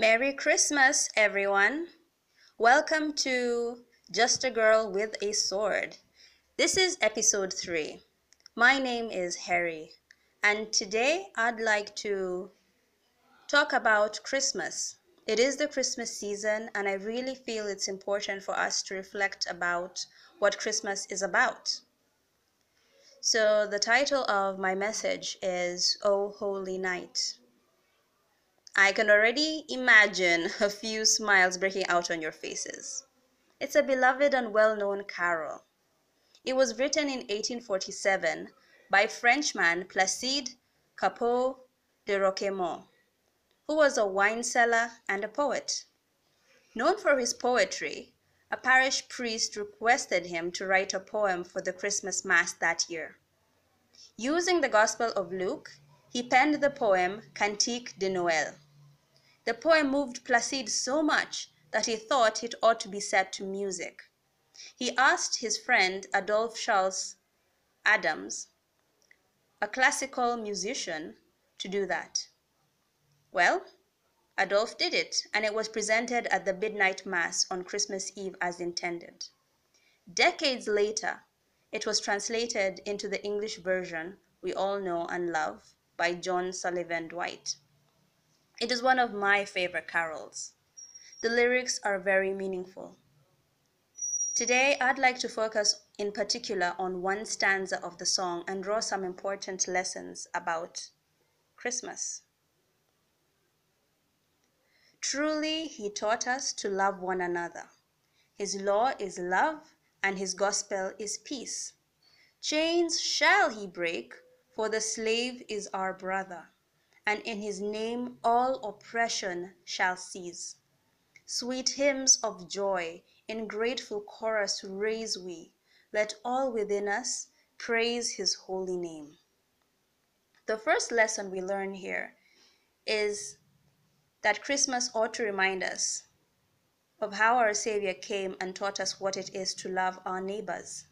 Merry Christmas, everyone! Welcome to Just a Girl with a Sword. This is episode 3. My name is Harry, and today I'd like to talk about Christmas. It is the Christmas season, and I really feel it's important for us to reflect about what Christmas is about. So, the title of my message is O Holy Night. I can already imagine a few smiles breaking out on your faces. It's a beloved and well known carol. It was written in 1847 by Frenchman Placide Cappeau de Roquemaure, who was a wine seller and a poet. Known for his poetry, a parish priest requested him to write a poem for the Christmas Mass that year. Using the Gospel of Luke, he penned the poem Cantique de Noël. The poem moved Placide so much that he thought it ought to be set to music. He asked his friend Adolphe Charles Adams, a classical musician, to do that. Well, Adolphe did it, and it was presented at the midnight mass on Christmas Eve as intended. Decades later, it was translated into the English version we all know and love by John Sullivan Dwight. It is one of my favorite carols. The lyrics are very meaningful. Today, I'd like to focus in particular on one stanza of the song and draw some important lessons about Christmas. Truly, he taught us to love one another. His law is love, and his gospel is peace. Chains shall he break, for the slave is our brother and in his name all oppression shall cease. Sweet hymns of joy in grateful chorus raise we, let all within us praise his holy name. The first lesson we learn here is that Christmas ought to remind us of how our Savior came and taught us what it is to love our neighbors.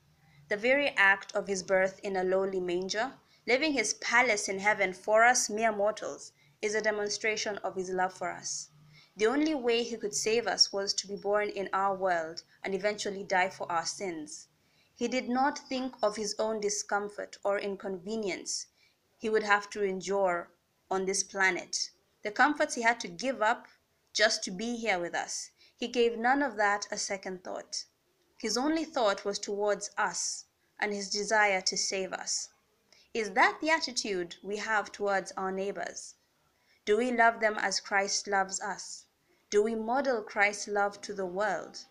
The very act of his birth in a lowly manger Leaving his palace in heaven for us mere mortals is a demonstration of his love for us. The only way he could save us was to be born in our world and eventually die for our sins. He did not think of his own discomfort or inconvenience he would have to endure on this planet. The comforts he had to give up just to be here with us. He gave none of that a second thought. His only thought was towards us and his desire to save us. Is that the attitude we have towards our neighbors? Do we love them as Christ loves us? Do we model Christ's love to the world?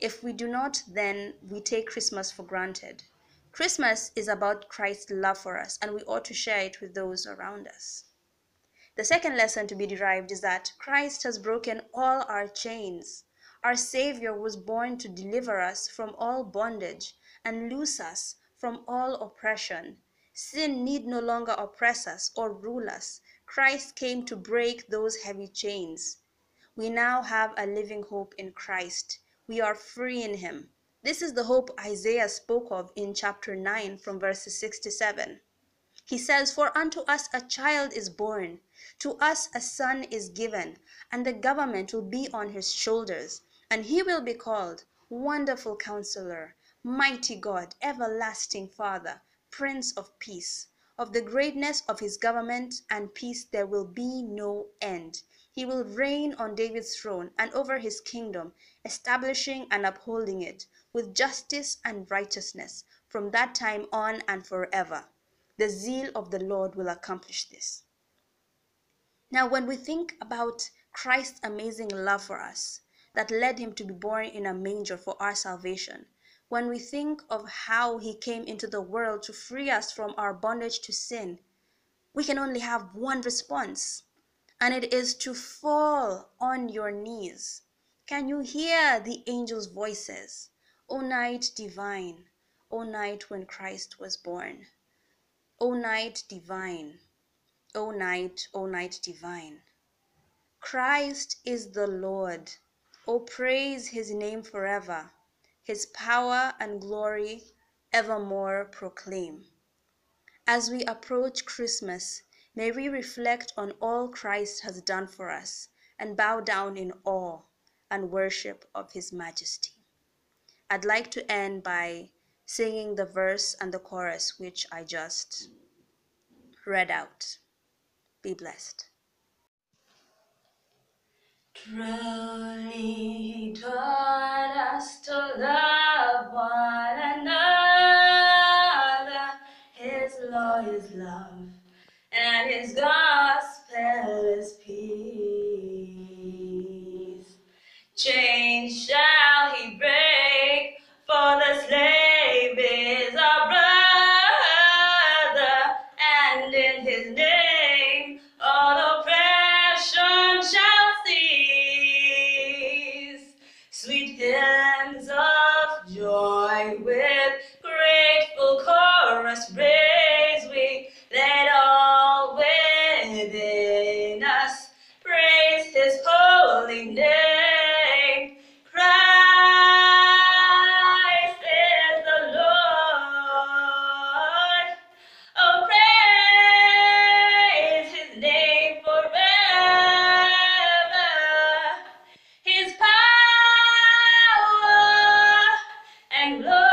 If we do not, then we take Christmas for granted. Christmas is about Christ's love for us, and we ought to share it with those around us. The second lesson to be derived is that Christ has broken all our chains. Our Savior was born to deliver us from all bondage and loose us from all oppression. Sin need no longer oppress us or rule us. Christ came to break those heavy chains. We now have a living hope in Christ. We are free in him. This is the hope Isaiah spoke of in chapter 9 from verses 6 to 7. He says, For unto us a child is born, to us a son is given, and the government will be on his shoulders, and he will be called Wonderful Counselor, Mighty God, Everlasting Father Prince of Peace. Of the greatness of his government and peace there will be no end. He will reign on David's throne and over his kingdom, establishing and upholding it with justice and righteousness from that time on and forever. The zeal of the Lord will accomplish this. Now, when we think about Christ's amazing love for us that led him to be born in a manger for our salvation, when we think of how he came into the world to free us from our bondage to sin, we can only have one response, and it is to fall on your knees. Can you hear the angels' voices? O night divine, O night when Christ was born. O night divine, O night, O night divine. Christ is the Lord. O praise his name forever his power and glory evermore proclaim. As we approach Christmas, may we reflect on all Christ has done for us and bow down in awe and worship of His majesty. I'd like to end by singing the verse and the chorus which I just read out. Be blessed truly all, to love one another. His law is love, and His gospel is peace. Change. thank Lord.